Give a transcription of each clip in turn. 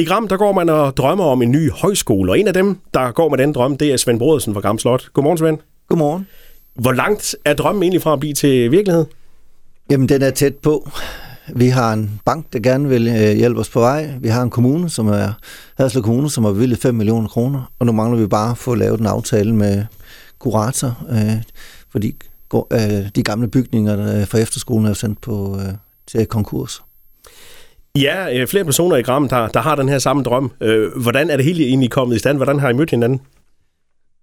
I Gram, der går man og drømmer om en ny højskole, og en af dem, der går med den drøm, det er Svend Brodersen fra Gram Slot. Godmorgen, Svend. Godmorgen. Hvor langt er drømmen egentlig fra at blive til virkelighed? Jamen, den er tæt på. Vi har en bank, der gerne vil øh, hjælpe os på vej. Vi har en kommune, som er Haderslev Kommune, som har bevilget 5 millioner kroner. Og nu mangler vi bare at få lavet en aftale med kurator, øh, fordi øh, de gamle bygninger for efterskolen er sendt på, øh, til konkurs. Ja, øh, flere personer i Gram, der, der har den her samme drøm. Øh, hvordan er det hele egentlig kommet i stand? Hvordan har I mødt hinanden?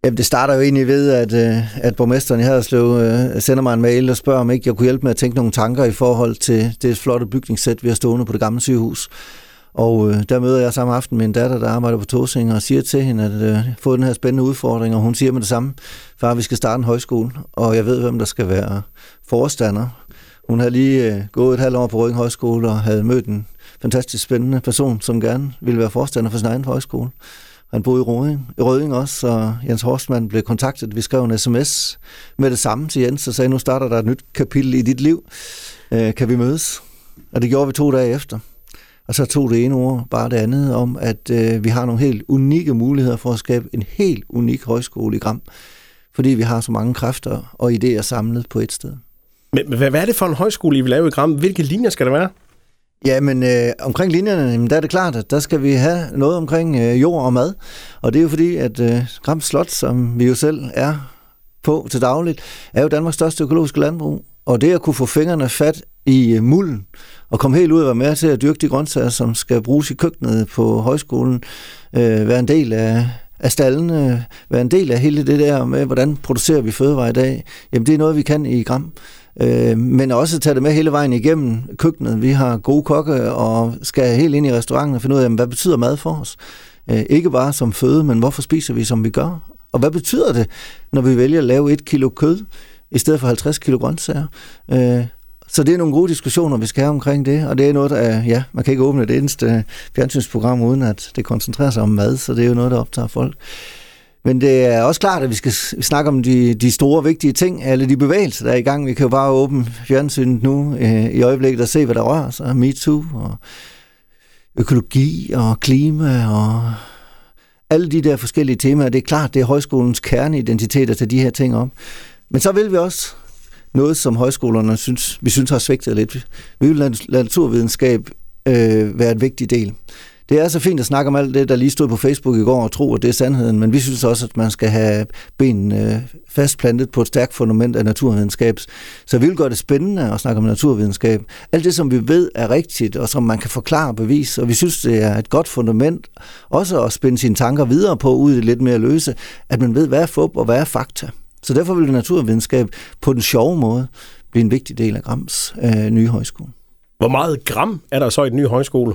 Jamen, det starter jo egentlig ved, at, øh, at borgmesteren i Haderslev sender mig en mail og spørger, om ikke jeg kunne hjælpe med at tænke nogle tanker i forhold til det flotte bygningssæt, vi har stående på det gamle sygehus. Og øh, der møder jeg samme aften min datter, der arbejder på Tåsing, og siger til hende, at øh, få den her spændende udfordring, og hun siger med det samme, far, vi skal starte en højskole, og jeg ved, hvem der skal være forstander. Hun havde lige øh, gået et halvt år på Røgen Højskole og havde mødt en fantastisk spændende person, som gerne ville være forstander for sin egen højskole. Han boede i Røding, i Røding også, og Jens Horstmann blev kontaktet. Vi skrev en sms med det samme til Jens og sagde, nu starter der et nyt kapitel i dit liv. Øh, kan vi mødes? Og det gjorde vi to dage efter. Og så tog det ene ord bare det andet om, at øh, vi har nogle helt unikke muligheder for at skabe en helt unik højskole i Gram, fordi vi har så mange kræfter og idéer samlet på et sted. Men hvad er det for en højskole, I vil lave i Gram? Hvilke linjer skal der være? Ja, men øh, omkring linjerne, jamen, der er det klart, at der skal vi have noget omkring øh, jord og mad. Og det er jo fordi, at øh, Gram Slot, som vi jo selv er på til dagligt, er jo Danmarks største økologiske landbrug. Og det at kunne få fingrene fat i øh, mulden og komme helt ud og være med til at dyrke de grøntsager, som skal bruges i køkkenet på højskolen, øh, være en del af, af stallen, være en del af hele det der med, hvordan producerer vi fødevarer i dag, jamen det er noget, vi kan i Gram. Øh, men også tage det med hele vejen igennem køkkenet. Vi har gode kokke og skal helt ind i restauranten og finde ud af, hvad betyder mad for os? Øh, ikke bare som føde, men hvorfor spiser vi, som vi gør? Og hvad betyder det, når vi vælger at lave et kilo kød i stedet for 50 kilo grøntsager? Øh, så det er nogle gode diskussioner, vi skal have omkring det, og det er noget, der er, ja, man kan ikke åbne det eneste fjernsynsprogram, uden at det koncentrerer sig om mad, så det er jo noget, der optager folk. Men det er også klart, at vi skal snakke om de, de store, vigtige ting, alle de bevægelser, der er i gang. Vi kan jo bare åbne fjernsynet nu øh, i øjeblikket og se, hvad der rører sig. MeToo og økologi og klima og alle de der forskellige temaer. Det er klart, det er højskolens kerneidentitet at tage de her ting op. Men så vil vi også noget, som højskolerne synes, vi synes har svigtet lidt. Vi vil lade naturvidenskab øh, være en vigtig del. Det er så fint at snakke om alt det, der lige stod på Facebook i går og tro, at det er sandheden, men vi synes også, at man skal have benene øh, fastplantet på et stærkt fundament af naturvidenskab. Så vi vil gøre det spændende at snakke om naturvidenskab. Alt det, som vi ved er rigtigt, og som man kan forklare og bevise, og vi synes, det er et godt fundament også at spænde sine tanker videre på, ud i lidt mere løse, at man ved, hvad er fup og hvad er fakta. Så derfor vil naturvidenskab på den sjove måde blive en vigtig del af Grams øh, nye højskole. Hvor meget gram er der så i den nye højskole?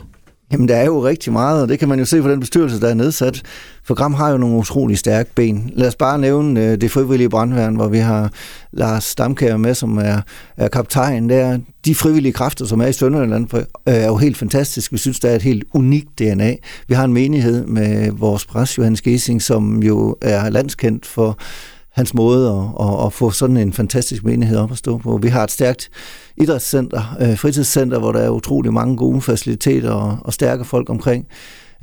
Jamen, der er jo rigtig meget, og det kan man jo se på den bestyrelse, der er nedsat. For Gram har jo nogle utrolig stærke ben. Lad os bare nævne øh, det frivillige brandværn, hvor vi har Lars Stamkær med, som er, er kaptajn der. De frivillige kræfter, som er i Sønderjylland, øh, er jo helt fantastisk. Vi synes, der er et helt unikt DNA. Vi har en menighed med vores præst, Johannes Gesing, som jo er landskendt for hans måde at, at, at få sådan en fantastisk menighed op at stå på. Vi har et stærkt idrætscenter, øh, fritidscenter, hvor der er utrolig mange gode faciliteter og, og stærke folk omkring.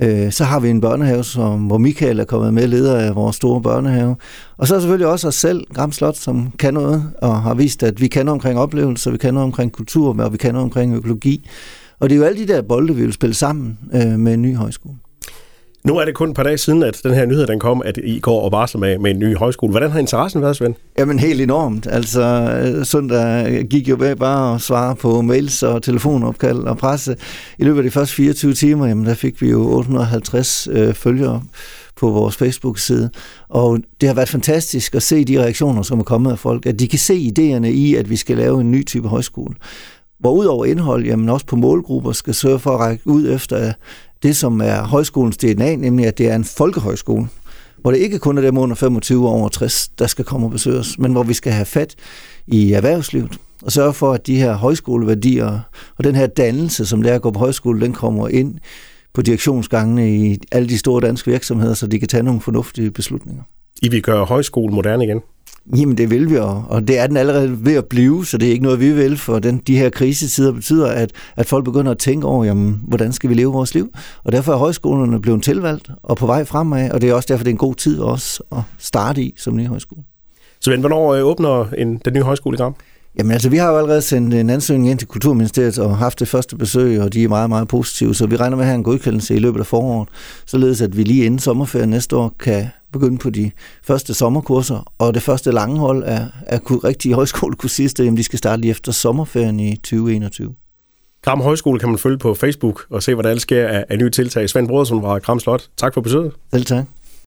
Øh, så har vi en børnehave, som, hvor Michael er kommet med, leder af vores store børnehave. Og så er selvfølgelig også os selv, Gram Slot, som kan noget, og har vist, at vi kan noget omkring oplevelser, vi kan noget omkring kultur, og vi kan noget omkring økologi. Og det er jo alle de der bolde, vi vil spille sammen øh, med en ny højskole. Nu er det kun et par dage siden, at den her nyhed den kom, at I går og varsler med, med en ny højskole. Hvordan har interessen været, Svend? Jamen helt enormt. Altså søndag gik jo ved bare og svare på mails og telefonopkald og presse. I løbet af de første 24 timer, jamen der fik vi jo 850 øh, følgere på vores Facebook-side. Og det har været fantastisk at se de reaktioner, som er kommet af folk, at de kan se idéerne i, at vi skal lave en ny type højskole. Hvor ud over indhold, jamen også på målgrupper, skal sørge for at række ud efter det, som er højskolens DNA, nemlig at det er en folkehøjskole, hvor det ikke kun er dem under 25 og over 60, der skal komme og besøge os, men hvor vi skal have fat i erhvervslivet og sørge for, at de her højskoleværdier og den her dannelse, som det er at gå på højskole, den kommer ind på direktionsgangene i alle de store danske virksomheder, så de kan tage nogle fornuftige beslutninger. I vil gøre højskolen moderne igen? Jamen det vil vi, og, det er den allerede ved at blive, så det er ikke noget, vi vil, for den, de her krisetider betyder, at, at folk begynder at tænke over, jamen, hvordan skal vi leve vores liv? Og derfor er højskolerne blevet tilvalgt og på vej fremad, og det er også derfor, det er en god tid også at starte i som ny højskole. Så hvornår øh, åbner en, den nye højskole i Gram? Jamen altså, vi har jo allerede sendt en ansøgning ind til Kulturministeriet og haft det første besøg, og de er meget, meget positive, så vi regner med at have en godkendelse i løbet af foråret, således at vi lige inden sommerferien næste år kan begynde på de første sommerkurser, og det første lange hold af, af rigtige højskolekursister, jamen de skal starte lige efter sommerferien i 2021. Gram Højskole kan man følge på Facebook og se, hvad der sker af, af nye tiltag. Svend Brodersen fra Gram Slot. Tak for besøget. Selv tak.